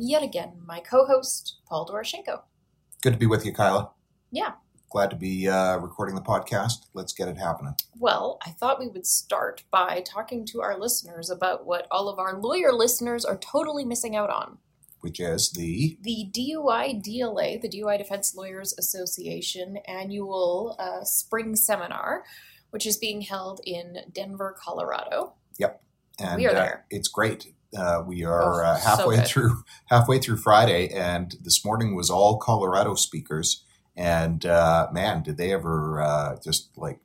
yet again, my co host, Paul Doroshenko. Good to be with you, Kyla. Yeah. Glad to be uh, recording the podcast. Let's get it happening. Well, I thought we would start by talking to our listeners about what all of our lawyer listeners are totally missing out on. Which is the The DUI DLA, the DUI Defense Lawyers Association annual uh, spring seminar, which is being held in Denver, Colorado. Yep. And We are uh, there. it's great. Uh, we are Oh, uh, halfway good. through halfway through Friday, and this morning was all Colorado speakers. And uh, man, did they ever uh, just like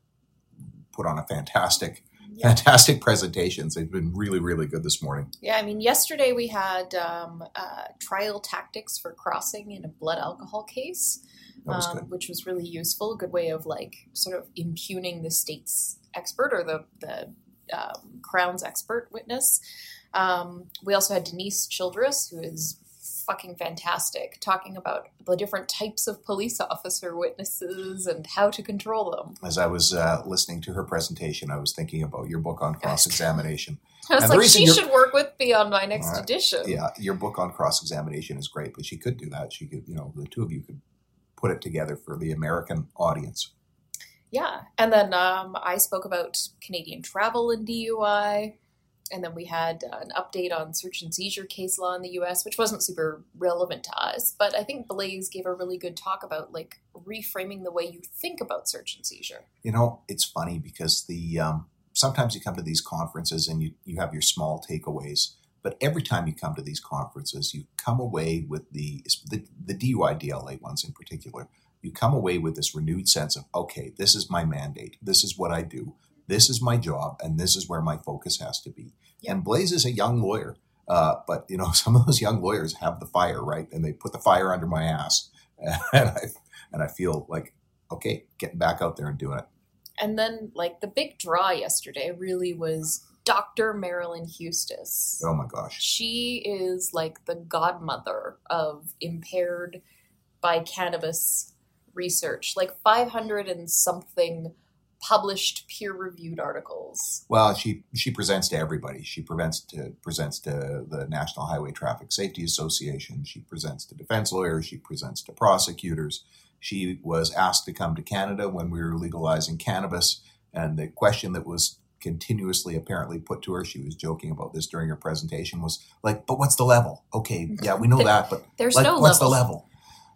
put on a fantastic, fantastic presentations? They've been really, really good this morning. Yeah, I mean, yesterday we had um, uh, trial tactics for crossing in a blood alcohol case, was um, which was really useful. A good way of like sort of impugning the state's expert or the the um, Crown's expert witness. Um, we also had Denise Childress, who is fucking fantastic, talking about the different types of police officer witnesses and how to control them. As I was uh, listening to her presentation, I was thinking about your book on cross examination. I was And like, she should work with me on my next edition. yeah, your book on cross examination is great, but she could do that. She could, you know, the two of you could put it together for the American audience. Yeah, and then um, I spoke about Canadian travel and DUI, and then we had uh, an update on search and seizure case law in the U.S., which wasn't super relevant to us, but I think Blaze gave a really good talk about like reframing the way you think about search and seizure. You know, it's funny because the um, sometimes you come to these conferences and you you have your small takeaways, but every time you come to these conferences, you come away with the the, the DUI DLA ones in particular. You come away with this renewed sense of okay, this is my mandate, this is what I do, this is my job, and this is where my focus has to be. And Blaze is a young lawyer, uh, but you know some of those young lawyers have the fire, right? And they put the fire under my ass, and I and I feel like okay, getting back out there and doing it. And then like the big draw yesterday really was Dr. Marilyn Huestis. Oh my gosh. She is like the godmother of impaired by cannabis research, like 500 and something published peer reviewed articles. Well, she she presents to everybody. She presents to presents to the National Highway Traffic Safety Association. She presents to defense lawyers. She presents to prosecutors. She was asked to come to Canada when we were legalizing cannabis, and the question that was continuously apparently put to her, she was joking about this during her presentation, was like, "But what's the level? Okay, yeah, we know that, but There's like, no what's level. the level?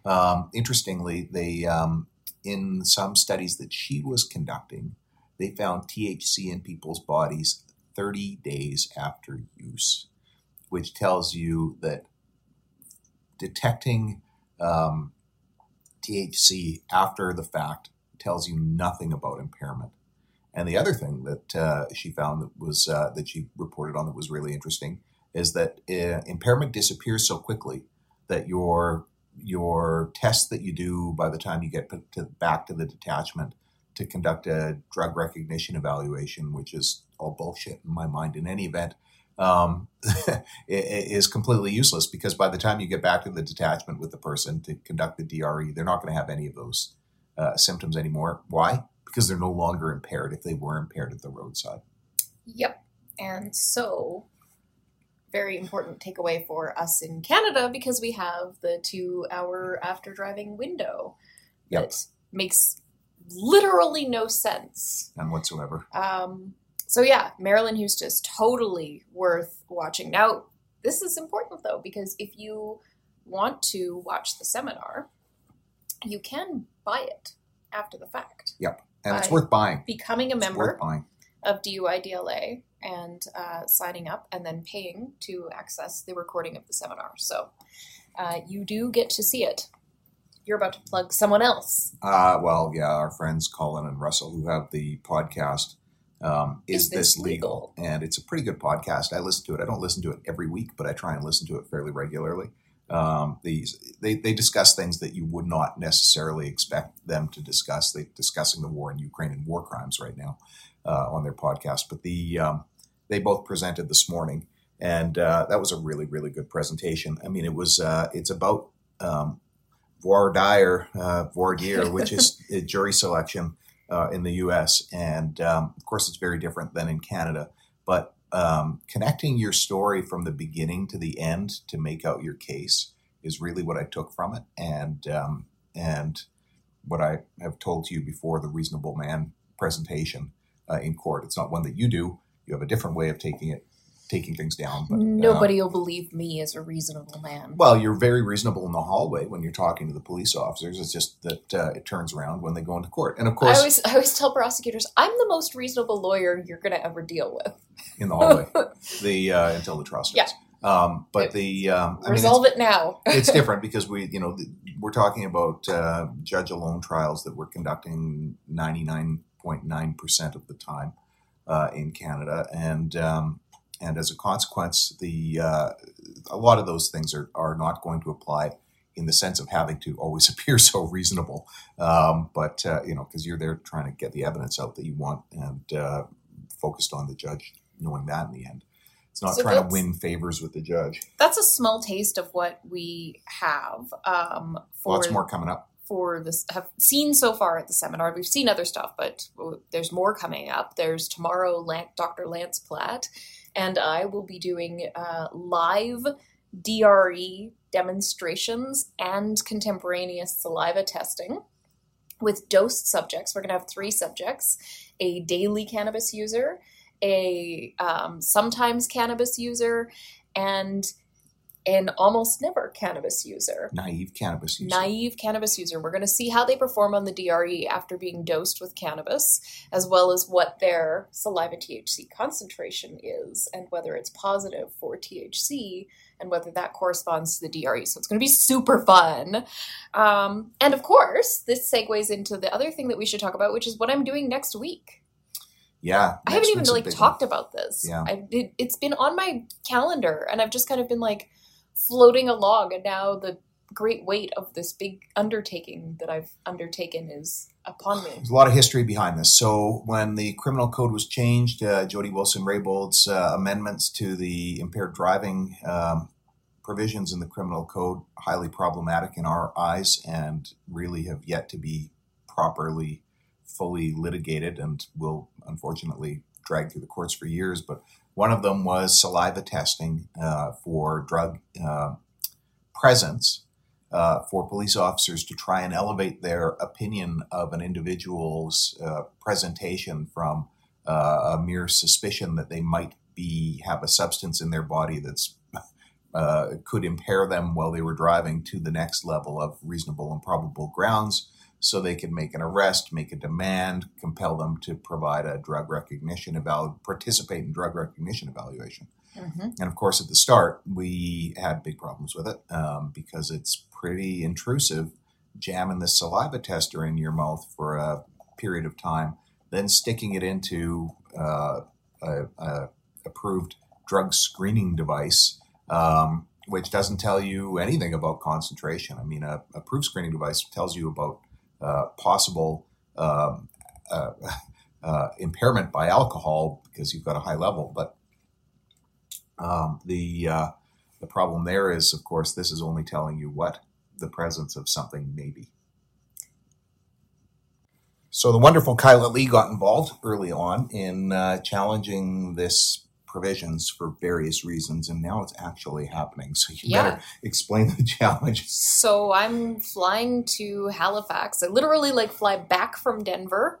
Um, interestingly, they um, in some studies that she was conducting, they found THC in people's bodies 30 days after use, which tells you that detecting um, THC after the fact tells you nothing about impairment. And the other thing that uh, she found that was uh, that she reported on that was really interesting is that uh, impairment disappears so quickly that your your test that you do by the time you get to, back to the detachment to conduct a drug recognition evaluation, which is all bullshit in my mind in any event, um, is completely useless because by the time you get back to the detachment with the person to conduct the DRE, they're not going to have any of those uh, symptoms anymore. Why? Because they're no longer impaired if they were impaired at the roadside. Yep. And so, very important takeaway for us in Canada because we have the two hour after driving window Yep. that makes literally no sense. None whatsoever. Um, so yeah, Marilyn Huestis, totally worth watching. Now, this is important though because if you want to watch the seminar, you can buy it after the fact. Yep. And it's worth buying. Becoming a It's member worth buying. Of DUI DLA and uh, signing up and then paying to access the recording of the seminar. So uh, you do get to see it. You're about to plug someone else. Uh, well, yeah, our friends Colin and Russell, who have the podcast, um, is, Is This this legal? And it's a pretty good podcast. I listen to it. I don't listen to it every week, but I try and listen to it fairly regularly. Um, these they, they discuss things that you would not necessarily expect them to discuss. They're discussing the war in Ukraine and war crimes right now uh, on their podcast. But the um, they both presented this morning, and uh, that was a really really good presentation. I mean, it was uh, it's about um, voir dire, uh, voir dire, which is jury selection uh, in the U.S. And um, of course, it's very different than in Canada. But um, connecting your story from the beginning to the end to make out your case is really what I took from it, and um, and what I have told to you before the reasonable man presentation uh, in court. It's not one that you do. You have a different way of taking it taking things down. But nobody uh, will believe me as a reasonable man. Well, you're very reasonable in the hallway when you're talking to the police officers. It's just that uh, it turns around when they go into court. And of course, I always, I always tell prosecutors, I'm the most reasonable lawyer you're going to ever deal with in the hallway. the uh, until the trial starts. Yeah. Um, but the um, resolve mean, it now. it's different because we, you know, we're talking about uh, judge alone trials that we're conducting ninety nine point nine percent of the time uh, in Canada, and um, and as a consequence, the uh, a lot of those things are, are not going to apply in the sense of having to always appear so reasonable. Um, but uh, you know, because you're there trying to get the evidence out that you want and uh, focused on the judge knowing that in the end. It's not so trying to win favors with the judge. That's a small taste of what we have. Um, for, Lots more coming up for this have seen so far at the seminar. We've seen other stuff, but there's more coming up. There's tomorrow, Dr. Lance Platt and I will be doing uh, live DRE demonstrations and contemporaneous saliva testing with dosed subjects. We're going to have three subjects a daily cannabis user, a um, sometimes cannabis user, and an almost never cannabis user. Naive cannabis user. Naive cannabis user. We're going to see how they perform on the DRE after being dosed with cannabis, as well as what their saliva THC concentration is and whether it's positive for THC and whether that corresponds to the DRE. So it's going to be super fun. Um, and of course, this segues into the other thing that we should talk about, which is what I'm doing next week. Yeah, I haven't even like talked one. about this. Yeah, I, it, it's been on my calendar, and I've just kind of been like, floating along, and now the great weight of this big undertaking that I've undertaken is upon me. There's a lot of history behind this. So when the criminal code was changed, uh, Jody Wilson-Raybould's uh, amendments to the impaired driving um, provisions in the criminal code highly problematic in our eyes and really have yet to be properly fully litigated and will unfortunately drag through the courts for years. But one of them was saliva testing uh, for drug uh, presence uh, for police officers to try and elevate their opinion of an individual's uh, presentation from uh, a mere suspicion that they might be have a substance in their body that's uh, could impair them while they were driving to the next level of reasonable and probable grounds so they can make an arrest, make a demand, compel them to provide a drug recognition evaluation, participate in drug recognition evaluation. Mm-hmm. And of course, at the start, we had big problems with it um, because it's pretty intrusive jamming the saliva tester in your mouth for a period of time, then sticking it into uh, a, a, approved drug screening device. Um, which doesn't tell you anything about concentration. I mean, a approved screening device tells you about uh, possible um, uh, uh, impairment by alcohol because you've got a high level. But um, the uh, the problem there is, of course, this is only telling you what the presence of something may be. So the wonderful Kyla Lee got involved early on in uh, challenging this provisions for various reasons, and now it's actually happening. So you yeah. better explain the challenge. So I'm flying to Halifax. I literally like fly back from Denver.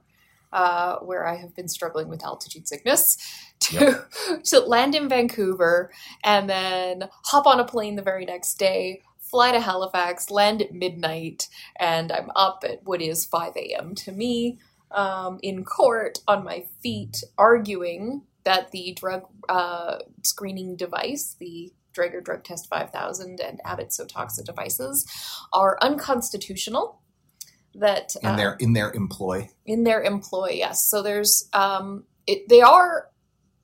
Uh, where I have been struggling with altitude sickness, to yep. to land in Vancouver and then hop on a plane the very next day, fly to Halifax, land at midnight, and I'm up at what is 5 a.m. to me um, in court on my feet, arguing that the drug uh, screening device, the Draeger Drug Test 5000 and Abbott Sotoxa devices, are unconstitutional. That in their uh, in their employ, in their employ, yes. So there's um, it, they are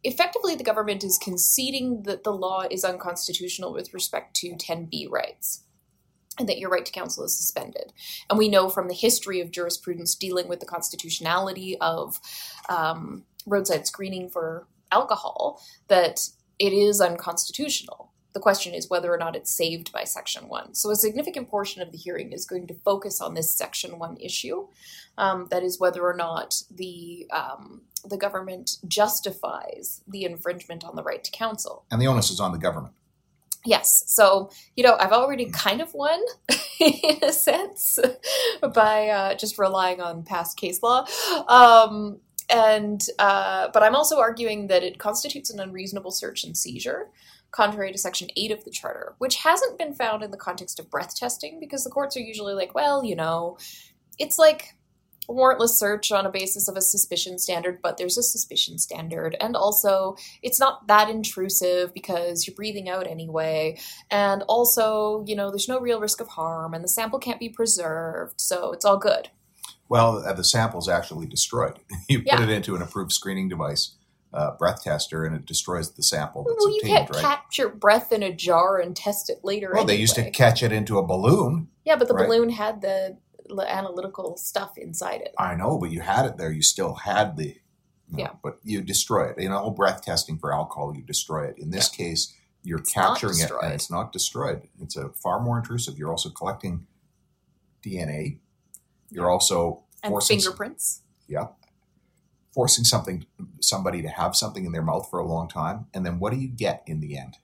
effectively the government is conceding that the law is unconstitutional with respect to 10b rights and that your right to counsel is suspended. And we know from the history of jurisprudence dealing with the constitutionality of um, roadside screening for alcohol that it is unconstitutional. The question is whether or not it's saved by Section 1. So, a significant portion of the hearing is going to focus on this Section 1 issue. Um, that is, whether or not the, um, the government justifies the infringement on the right to counsel. And the onus is on the government. Yes. So, you know, I've already kind of won in a sense by uh, just relying on past case law. Um, and, uh, but I'm also arguing that it constitutes an unreasonable search and seizure, contrary to Section 8 of the Charter, which hasn't been found in the context of breath testing because the courts are usually like, well, you know, it's like warrantless search on a basis of a suspicion standard, but there's a suspicion standard. And also, it's not that intrusive because you're breathing out anyway. And also, you know, there's no real risk of harm and the sample can't be preserved. So it's all good. Well, uh, the sample's actually destroyed. You put Yeah. it into an approved screening device, uh, breath tester, and it destroys the sample that's Well, you obtained, can't right? capture breath in a jar and test it later. well, they used to catch it into a balloon. Yeah, but the right? balloon had the analytical stuff inside it. I know, but you had it there. You still had the. you know, Yeah. But you destroy it. In all breath testing for alcohol, you destroy it. In this case, you're It's capturing it and it's not destroyed. It's a far more intrusive. You're also collecting DNA. You're also And forcing fingerprints. Yeah. Forcing something somebody to have something in their mouth for a long time. And then what do you get in the end?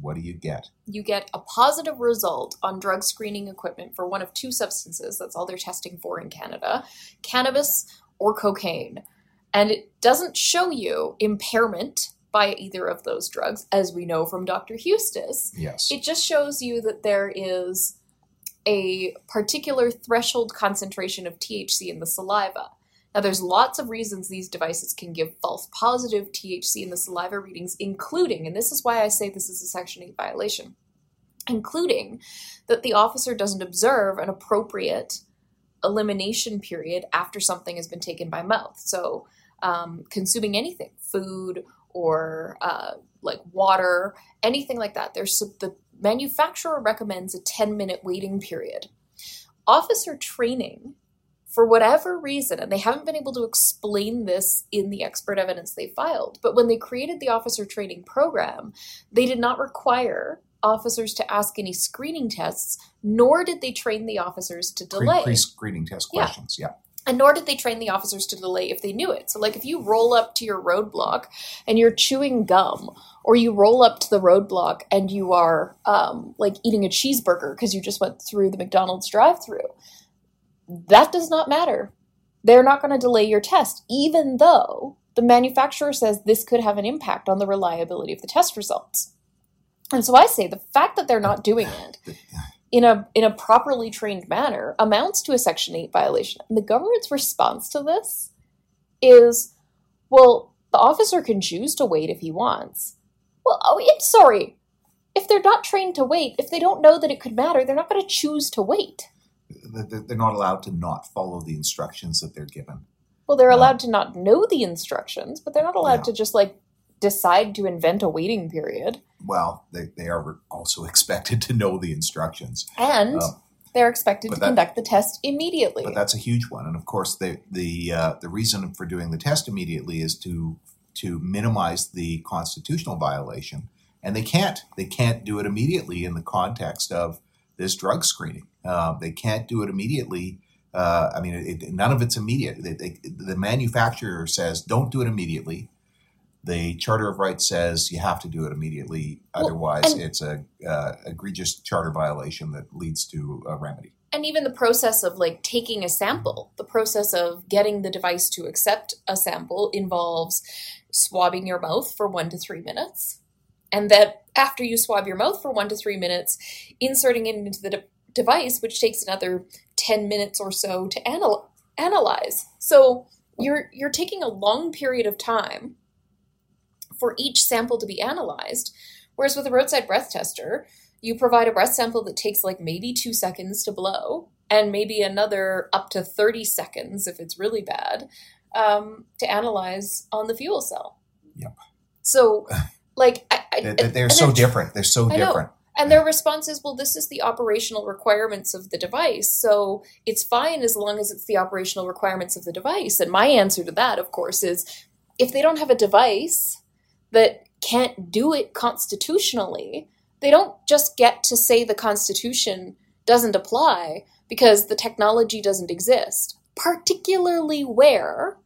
What do you get? You get a positive result on drug screening equipment for one of two substances. That's all they're testing for in Canada cannabis or cocaine. And it doesn't show you impairment by either of those drugs, as we know from Dr. Huestis. Yes. It just shows you that there is a particular threshold concentration of THC in the saliva. Now, there's lots of reasons these devices can give false positive THC in the saliva readings, including, and this is why I say this is a Section 8 violation, including that the officer doesn't observe an appropriate elimination period after something has been taken by mouth. So, um, consuming anything, food or uh, like water, anything like that. There's the manufacturer recommends a 10 minute waiting period. Officer training, for whatever reason, and they haven't been able to explain this in the expert evidence they filed, but when they created the officer training program, they did not require officers to ask any screening tests, nor did they train the officers to delay. Pre screening test Yeah. questions. Yeah. And nor did they train the officers to delay if they knew it. So, like, if you roll up to your roadblock and you're chewing gum, or you roll up to the roadblock and you are um, like eating a cheeseburger because you just went through the McDonald's drive-through, that does not matter. They're not going to delay your test, even though the manufacturer says this could have an impact on the reliability of the test results. And so I say the fact that they're not doing it in a in a properly trained manner amounts to a section 8 violation and the government's response to this is well the officer can choose to wait if he wants well oh it's sorry if they're not trained to wait if they don't know that it could matter they're not going to choose to wait Th- th- They're not allowed to not follow the instructions that they're given. well they're allowed to not know the instructions but they're not allowed Yeah. to just like decide to invent a waiting period Well, they, they are also expected to know the instructions. and Um, they're expected to that- conduct the test immediately But that's a huge one, and of course, the the uh, the reason for doing the test immediately is to to minimize the constitutional violation, and they can't they can't do it immediately in the context of this drug screening. Uh, they can't do it immediately. Uh, I mean, it, none of it's immediate. They, they, the manufacturer says don't do it immediately. The Charter of Rights says you have to do it immediately, Well, otherwise and- it's a uh, egregious charter violation that leads to a remedy. and even the process of like taking a sample the process of getting the device to accept a sample involves swabbing your mouth for one to three minutes and that after you swab your mouth for one to three minutes inserting it into the de- device which takes another 10 minutes or so to anal- analyze. So you're you're taking a long period of time for each sample to be analyzed whereas with a roadside breath tester you provide a breath sample that takes like maybe two seconds to blow and maybe another up to 30 seconds if it's really bad um, to analyze on the fuel cell. Yep. So, like, I, I, They- They're and so different. They're so I know. different. And their response is, well, this is the operational requirements of the device. So it's fine as long as it's the operational requirements of the device. And my answer to that, of course, is if they don't have a device that can't do it constitutionally, they don't just get to say the Constitution doesn't apply because the technology doesn't exist, particularly where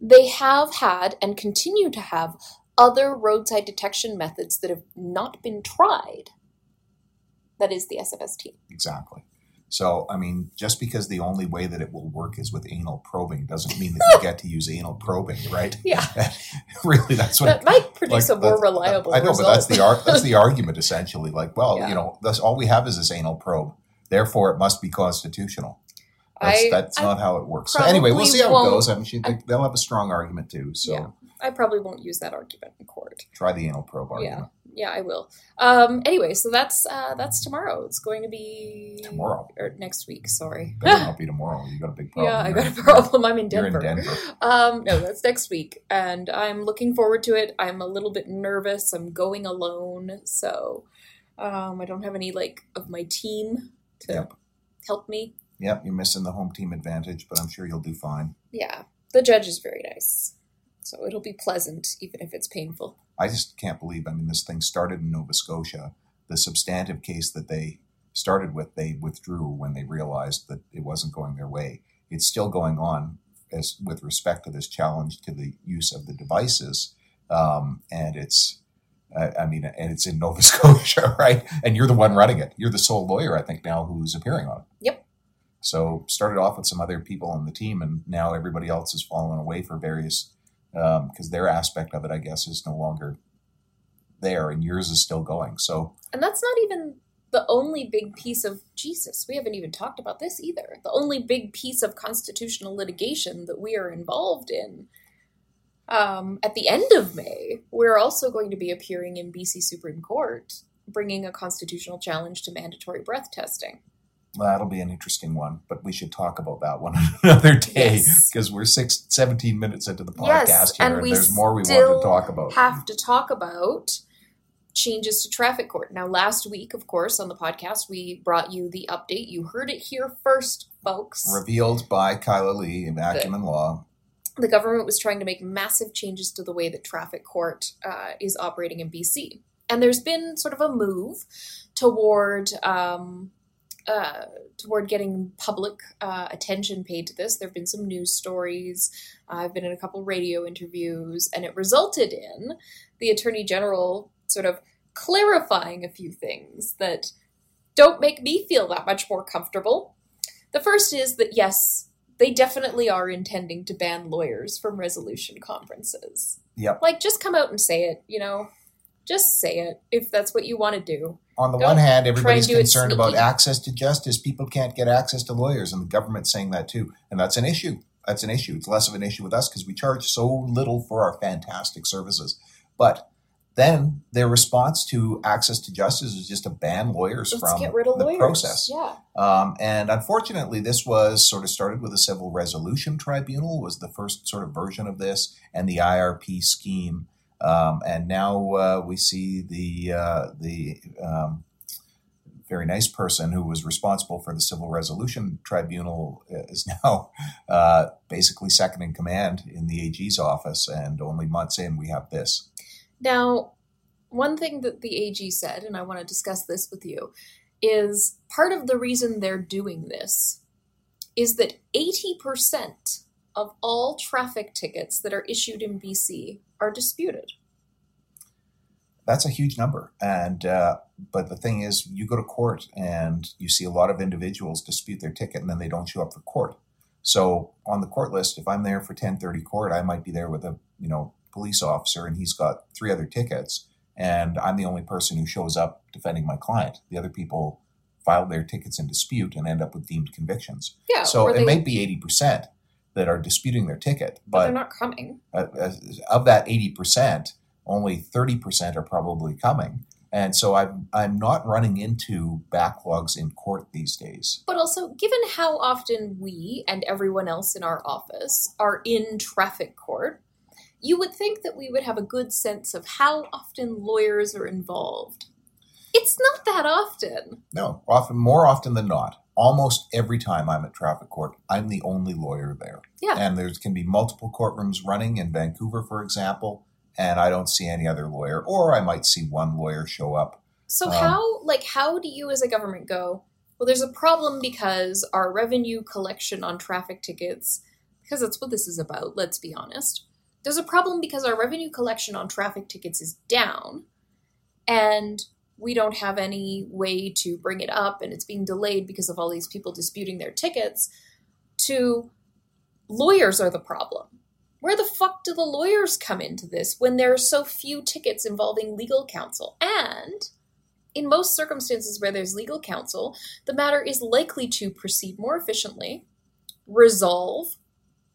they have had and continue to have other roadside detection methods that have not been tried. That is the SFST. Exactly. So, I mean, just because the only way that it will work is with anal probing doesn't mean that you get to use anal probing, right? Yeah. really, that's what. That might produce like, a more reliable I know, result. but that's the ar- that's the argument essentially. Like, well, Yeah. you know, that's all we have is this anal probe. Therefore, it must be constitutional. That's, I, that's I, not how it works. So anyway, we'll see how it goes. I mean, she, they, they'll have a strong argument too. So Yeah. I probably won't use that argument in court. try the anal probe argument Yeah, yeah, I will. Um, anyway, so that's uh, that's tomorrow. It's going to be tomorrow. or next week. Sorry. Better not be tomorrow. You got a big problem. yeah, I right? got a problem. I'm in You're Denver. in Denver. Um, no, that's next week, and I'm looking forward to it. I'm a little bit nervous. I'm going alone, so um, I don't have any like of my team to Yep. help me. Yep, you're missing the home team advantage, but I'm sure you'll do fine. Yeah, the judge is very nice, so it'll be pleasant, even if it's painful. I just can't believe. I mean, this thing started in Nova Scotia. The substantive case that they started with, they withdrew when they realized that it wasn't going their way. It's still going on as with respect to this challenge to the use of the devices, um, and it's. I I mean, and it's in Nova Scotia, right? And you're the one running it. You're the sole lawyer, I think, now who's appearing on it. Yep. So started off with some other people on the team, and now everybody else has fallen away for various because their aspect of it, I guess, is no longer there, and yours is still going. So And that's not even the only big piece of Jesus. We haven't even talked about this either. The only big piece of constitutional litigation that we are involved in. Um, at the end of May, we're also going to be appearing in BC Supreme Court, bringing a constitutional challenge to mandatory breath testing. That'll be an interesting one. But we should talk about that one another day Yes. because we're six, 17 minutes into the podcast Yes, here, and and, there's more we want to talk about. Have to talk about changes to traffic court. Now, last week, of course, on the podcast, we brought you the update. You heard it here first, folks. Revealed by Kyla Lee in Acumen Law. the government was trying to make massive changes to the way that traffic court uh, is operating in BC. And there's been sort of a move toward um, uh, toward getting public uh, attention paid to this. There have been some news stories. I've been in a couple radio interviews, and it resulted in the attorney general sort of clarifying a few things that don't make me feel that much more comfortable. The first is that yes, they definitely are intending to ban lawyers from resolution conferences. Yep. Like, just come out and say it, you know? Just say it if that's what you want to do. On the Don't one hand, everybody's concerned about access to justice. People can't get access to lawyers, and the government's saying that too. And that's an issue. That's an issue. It's less of an issue with us because we charge so little for our fantastic services. But then their response to access to justice is just to ban lawyers Let's from get rid of the lawyers. process. Yeah. Um, and unfortunately, this was sort of started with a civil resolution tribunal was the first sort of version of this, and the IRP scheme. Um, and now uh, we see the uh, the um, very nice person who was responsible for the civil resolution tribunal uh, is now uh, basically second in command in the AG's office. And only months in, we have this. Now, one thing that the AG said, and I want to discuss this with you, is part of the reason they're doing this is that 80% of all traffic tickets that are issued in BC are disputed. that's a huge number and uh, but the thing is you go to court and you see a lot of individuals dispute their ticket and then they don't show up for court. So on the court list if i'm there for 1030 court i might be there with a you know police officer and he's got three other tickets and i'm the only person who shows up defending my client. The other people file their tickets in dispute and end up with deemed convictions. Yeah, so it may be 80% that are disputing their ticket but they're not coming. uh, uh, of that 80%, only 30% are probably coming. And so I'm, I'm not running into backlogs in court these days. But also, given how often we and everyone else in our office are in traffic court, you would think that we would have a good sense of how often lawyers are involved. It's not that often. No, often more often than not. Almost every time I'm at traffic court, I'm the only lawyer there. Yeah. And there can be multiple courtrooms running in Vancouver, for example, and I don't see any other lawyer, or I might see one lawyer show up. So Um, how like how do you as a government go, well there's a problem because our revenue collection on traffic tickets because that's what this is about, let's be honest. There's a problem because our revenue collection on traffic tickets is down and we don't have any way to bring it up and it's being delayed because of all these people disputing their tickets to lawyers are the problem. Where the fuck do the lawyers come into this when there are so few tickets involving legal counsel? And in most circumstances where there's legal counsel, the matter is likely to proceed more efficiently, resolve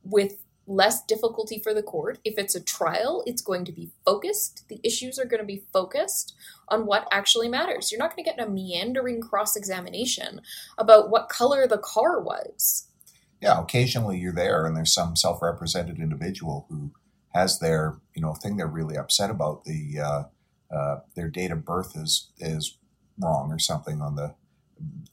with less difficulty for the court. If it's a trial, it's going to be focused. The issues are going to be focused on what actually matters. You're not going to get a meandering cross examination about what color the car was. Yeah, occasionally you're there and there's some self-represented individual who has their, you know, thing they're really upset about. The uh, uh, their date of birth is is wrong or something on the,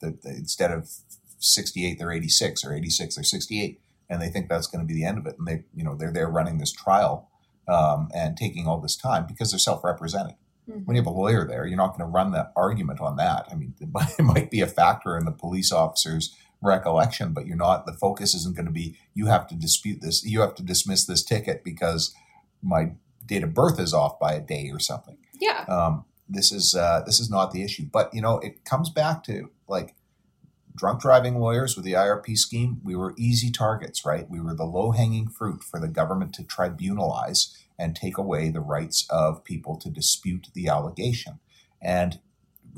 the, the instead of 68 they're 86 or 86 they're 68 and they think that's going to be the end of it and they you know they're there running this trial um, and taking all this time because they're self-represented when you have a lawyer there, you're not going to run the argument on that. I mean, it might, it might be a factor in the police officer's recollection, but you're not. The focus isn't going to be you have to dispute this. You have to dismiss this ticket because my date of birth is off by a day or something. Yeah. Um, this is uh, this is not the issue. But you know, it comes back to like drunk driving lawyers with the IRP scheme. We were easy targets, right? We were the low hanging fruit for the government to tribunalize and take away the rights of people to dispute the allegation. And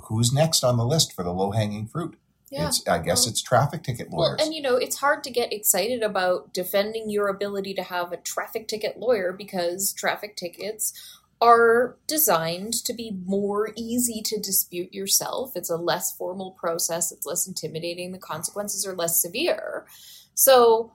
who's next on the list for the low hanging fruit? Yeah. It's, I guess it's traffic ticket lawyers. Well, and you know, it's hard to get excited about defending your ability to have a traffic ticket lawyer because traffic tickets are designed to be more easy to dispute yourself. It's a less formal process, it's less intimidating, the consequences are less severe. So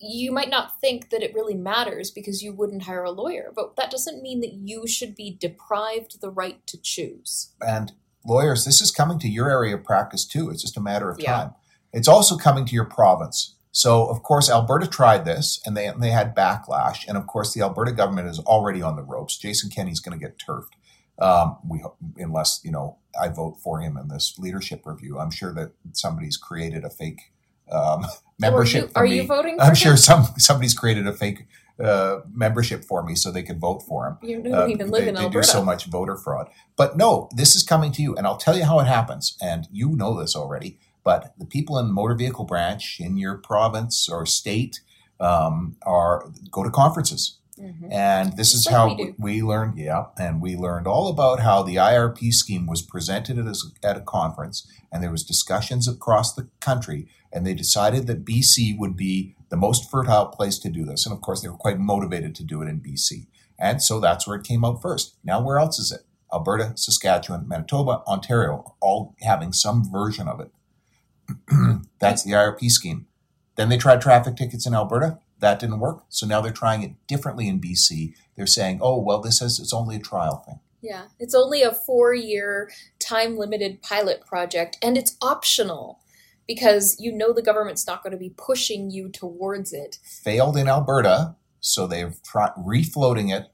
you might not think that it really matters because you wouldn't hire a lawyer, but that doesn't mean that you should be deprived the right to choose. and lawyers, this is coming to your area of practice too. It's just a matter of Yeah. time. It's also coming to your province. So, of course, Alberta tried this and they, they had backlash. And of course, the Alberta government is already on the ropes. Jason Kenney's going to get turfed. Um, we hope, unless, you know, I vote for him in this leadership review. I'm sure that somebody's created a fake um, membership Are you, for are me. you voting I'm him? sure some somebody's created a fake uh, membership for me so they could vote for him. You don't Uh, even live they, in they do so much voter fraud. But no, this is coming to you, and I'll tell you how it happens. And you know this already. But the people in the motor vehicle branch in your province or state um, are go to conferences, Mhm. and this is like how we we learned. Yeah, and we learned all about how the IRP scheme was presented at a, at a conference, and there was discussions across the country, and they decided that BC would be the most fertile place to do this. And of course, they were quite motivated to do it in BC. And so that's where it came out first. Now, where else is it? Alberta, Saskatchewan, Manitoba, Ontario, all having some version of it. That's the IRP scheme. Then they tried traffic tickets in Alberta. That didn't work. So now they're trying it differently in BC. They're saying, oh, well, this is it's only a trial thing. Yeah, it's only a four year time limited pilot project and it's optional because you know the government's not going to be pushing you towards it. Failed in Alberta. So they're refloating it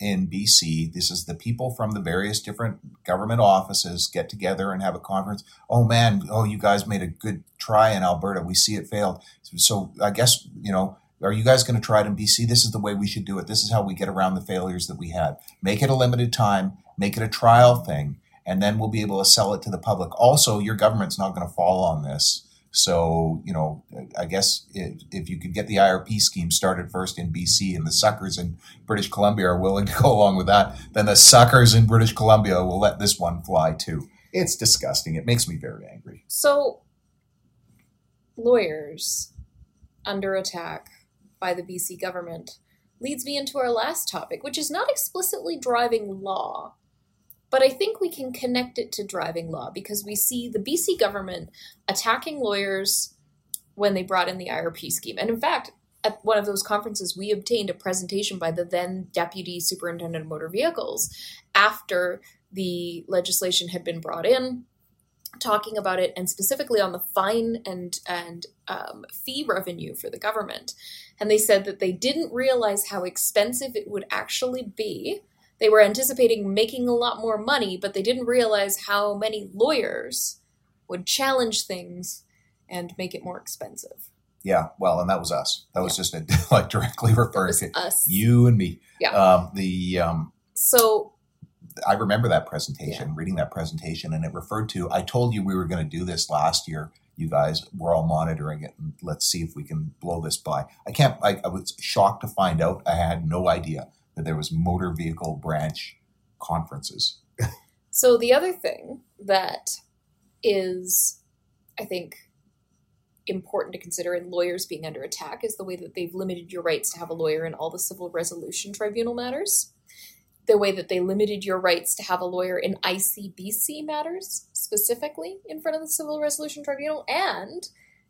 in BC. This is the people from the various different government offices get together and have a conference. Oh man, oh you guys made a good try in Alberta. We see it failed. So I guess you know. Are you guys going to try it in BC? This is the way we should do it. This is how we get around the failures that we had. Make it a limited time. Make it a trial thing, and then we'll be able to sell it to the public. Also, your government's not going to fall on this. So, you know, I guess if, if you could get the IRP scheme started first in BC and the suckers in British Columbia are willing to go along with that, then the suckers in British Columbia will let this one fly too. It's disgusting. It makes me very angry. So, lawyers under attack by the BC government leads me into our last topic, which is not explicitly driving law, but I think we can connect it to driving law because we see the BC government attacking lawyers when they brought in the IRP scheme. And in fact, at one of those conferences, we obtained a presentation by the then Deputy Superintendent of Motor Vehicles after the legislation had been brought in, talking about it and specifically on the fine and and um, fee revenue for the government. And they said that they didn't realize how expensive it would actually be. They were anticipating making a lot more money, but they didn't realize how many lawyers would challenge things and make it more expensive. Yeah, well, and that was us. That was just a, like directly referring to us. you and me. Yeah. Um, the um, So I remember that presentation, reading that presentation, and it referred to. I told you we were going to do this last year. You guys, we're all monitoring it, and let's see if we can blow this by. I can't. I, I was shocked to find out. I had no idea that there was motor vehicle branch conferences. So the other thing that is, I think, important to consider in lawyers being under attack is the way that they've limited your rights to have a lawyer in all the civil resolution tribunal matters. The way that they limited your rights to have a lawyer in ICBC matters, specifically in front of the civil resolution tribunal, and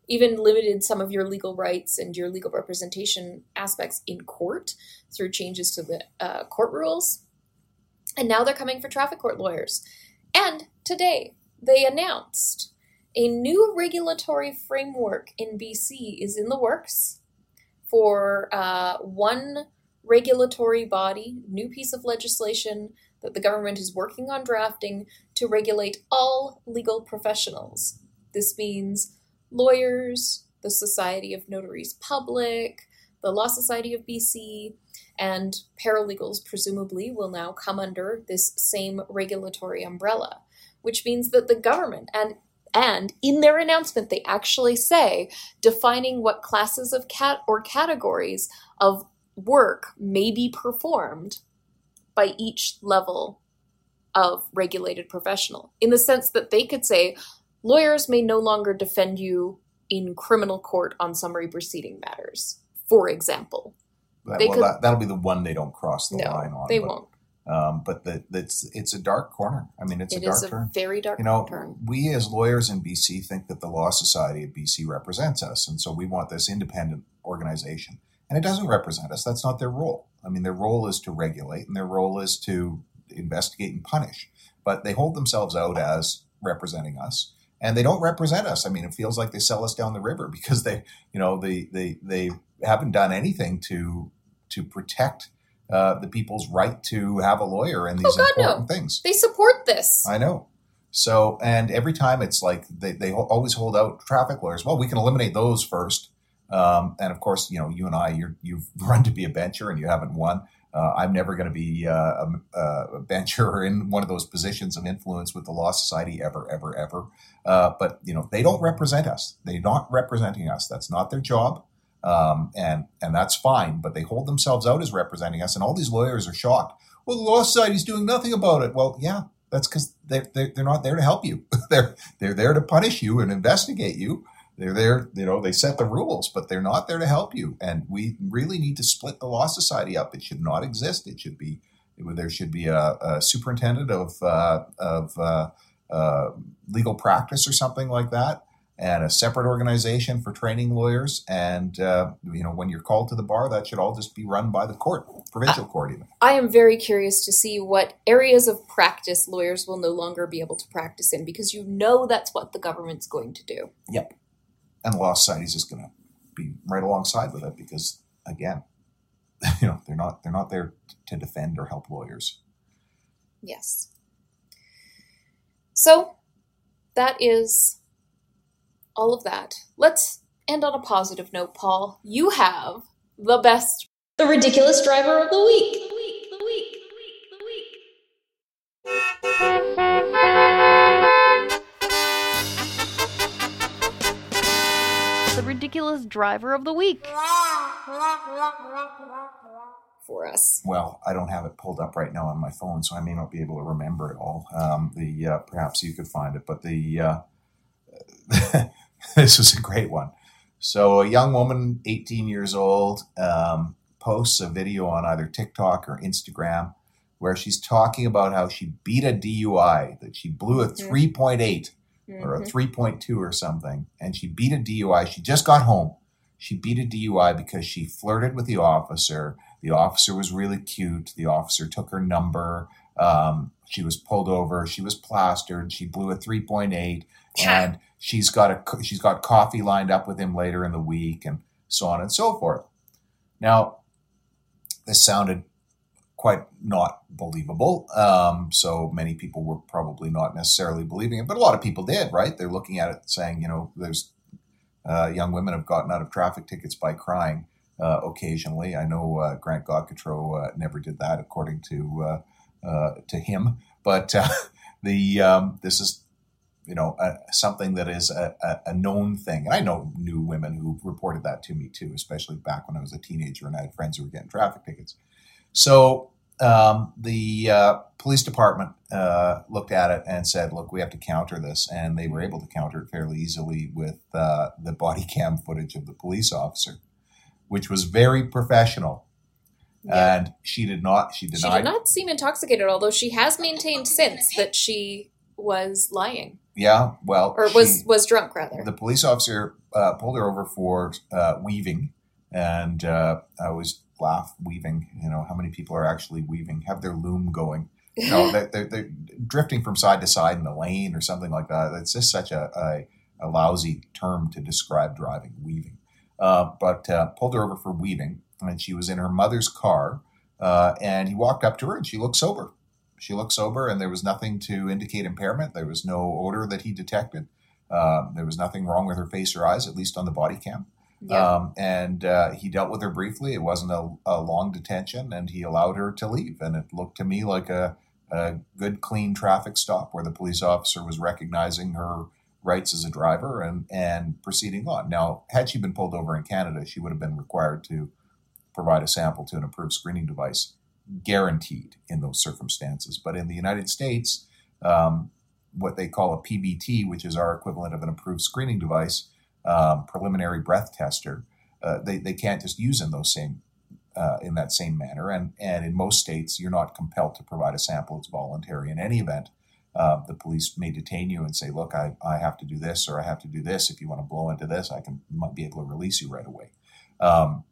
even limited some of your legal rights and your legal representation aspects in court through changes to the uh, court rules. And now they're coming for traffic court lawyers. And today they announced a new regulatory framework in BC is in the works for uh, one regulatory body, new piece of legislation that the government is working on drafting to regulate all legal professionals. This means lawyers, the Society of Notaries Public, the Law Society of BC, and paralegals presumably will now come under this same regulatory umbrella, which means that the government and and in their announcement they actually say defining what classes of cat or categories of work may be performed by each level of regulated professional in the sense that they could say lawyers may no longer defend you in criminal court on summary proceeding matters for example well, could- that, that'll be the one they don't cross the no line on. they but, won't Um, but the, it's it's a dark corner. I mean, it's It a dark is a turn. very dark You know, turn we as lawyers in BC think that the Law Society of BC represents us, and so we want this independent organization. And it doesn't represent us. That's not their role. I mean, their role is to regulate, and their role is to investigate and punish. But they hold themselves out as representing us, and they don't represent us. I mean, it feels like they sell us down the river because they, you know, they they they haven't done anything to to protect uh, the people's right to have a lawyer in these Oh, God, no. important things. they support this I know. So, and every time it's like they, they always hold out traffic lawyers. Well, we can eliminate those first. Um, and of course, you know, you and I, you're, you've run to be a bencher and you haven't won. Uh, I'm never going to be uh, a, a bencher or in one of those positions of influence with the Law Society ever, ever, ever. Uh, but, you know, they don't represent us. They're not representing us. That's not their job. Um, and, and that's fine. But they hold themselves out as representing us. And all these lawyers are shocked. Well, the Law Society's doing nothing about it. Well, yeah, that's because they're, they're, they're not there to help you. they're, they're there to punish you and investigate you. They're there, you know, they set the rules, but they're not there to help you. And we really need to split the Law Society up. It should not exist. It should be, there should be a, a superintendent of, uh, of uh, uh, legal practice or something like that, and a separate organization for training lawyers. And, uh, you know, when you're called to the bar, that should all just be run by the court, provincial court even. I am very curious to see what areas of practice lawyers will no longer be able to practice in because you know that's what the government's going to do. Yep. And the Law Society's just going to be right alongside with it because, again, you know, they're not they're not there to defend or help lawyers. Yes. So that is all of that. Let's end on a positive note, Paul. You have the best, the ridiculous driver of the week. Driver of the week. For us. Well, I don't have it pulled up right now on my phone, so I may not be able to remember it all. Um, the uh, perhaps you could find it, but the uh, this was a great one. So a young woman, 18 years old, um, posts a video on either TikTok or Instagram where she's talking about how she beat a DUI, that she blew a Mhm. 3.8 or a Mhm. 3.2 or something, and she beat a DUI. She just got home. She beat a DUI because she flirted with the officer. The officer was really cute. The officer took her number. Um, she was pulled over. She was plastered. She blew a 3.8 and she's got a she's got coffee lined up with him later in the week and so on and so forth. Now, this sounded quite not believable. Um, so many people were probably not necessarily believing it, but a lot of people did, right? They're looking at it saying, you know, there's uh, young women have gotten out of traffic tickets by crying uh, occasionally. I know uh, Grant Godkatro uh, never did that, according to uh, uh, to him. But the um, this is you know something that is a, a, known thing. And I know new women who reported that to me too, especially back when I was a teenager and I had friends who were getting traffic tickets. So um, the uh, police department uh, looked at it and said, "Look, we have to counter this," and they were able to counter it fairly easily with uh, the body cam footage of the police officer, which was very professional. Yeah. And she did not. She denied. She did not seem intoxicated, although she has maintained since that she was lying. Yeah, well, or was she, was drunk rather. The police officer uh, pulled her over for uh, weaving, and uh, I was laugh weaving. You know, how many people are actually weaving, have their loom going? You know, they're, they're, they're, drifting from side to side in the lane or something like that. It's just such a, a, a lousy term to describe driving, weaving. Uh, but uh, pulled her over for weaving, and she was in her mother's car. Uh, and he walked up to her, and she looked sober. She looked sober, and there was nothing to indicate impairment. There was no odor that he detected. Uh, there was nothing wrong with her face or eyes, at least on the body cam. Yeah. Um, and uh, he dealt with her briefly. It wasn't a, a, long detention, and he allowed her to leave. And it looked to me like a, a, good, clean traffic stop where the police officer was recognizing her rights as a driver and, and proceeding on. Now, had she been pulled over in Canada, she would have been required to provide a sample to an approved screening device, guaranteed in those circumstances. But in the United States, um, what they call a PBT, which is our equivalent of an approved screening device, um, preliminary breath tester, uh, they, they can't just use in those same uh, in that same manner. And and in most states, you're not compelled to provide a sample; it's voluntary. In any event, uh, the police may detain you and say, "Look, I, I have to do this or I have to do this. If you want to blow into this, I can might be able to release you right away." Um,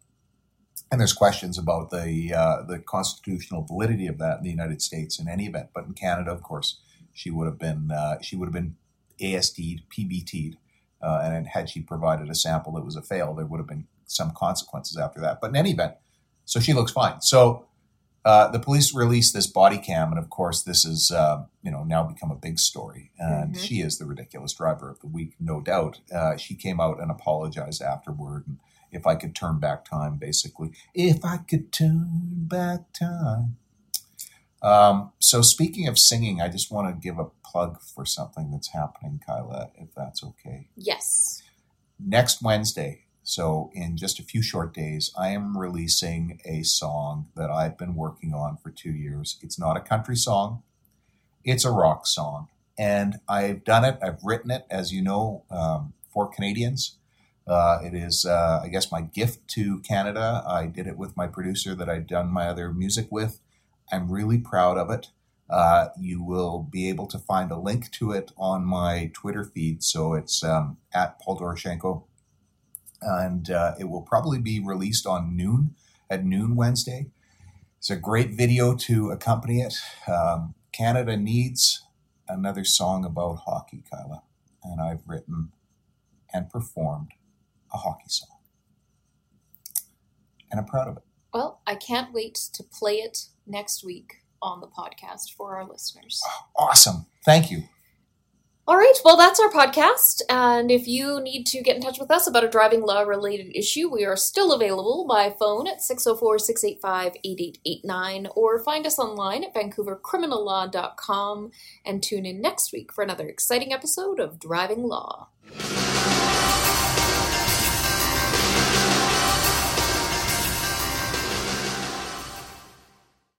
and there's questions about the uh, the constitutional validity of that in the United States. In any event, but in Canada, of course, she would have been uh, she would have been ASD'd, PBT'd, uh, and had she provided a sample that was a fail, there would have been some consequences after that. But in any event, so she looks fine. So uh, the police released this body cam, and of course, this is uh, you know now become a big story. And mm-hmm. she is the ridiculous driver of the week, no doubt. Uh, she came out and apologized afterward. And if I could turn back time, basically, if I could turn back time. Um, so speaking of singing, I just want to give a plug for something that's happening, Kyla, if that's okay. Yes. Next Wednesday, so in just a few short days, I am releasing a song that I've been working on for two years. It's not a country song, it's a rock song. And I've done it, I've written it, as you know, um, for Canadians. Uh, it is, uh, I guess, my gift to Canada. I did it with my producer that I'd done my other music with. I'm really proud of it. Uh, you will be able to find a link to it on my Twitter feed. So it's um, at Paul Doroshenko. And uh, it will probably be released on noon, at noon Wednesday. It's a great video to accompany it. Um, Canada needs another song about hockey, Kyla. And I've written and performed a hockey song. And I'm proud of it. Well, I can't wait to play it next week on the podcast for our listeners. Awesome. Thank you. All right, well, that's our podcast. And if you need to get in touch with us about a driving law related issue, we are still available by phone at 604 685 8889 or find us online at vancouvercriminallaw.com and tune in next week for another exciting episode of Driving Law.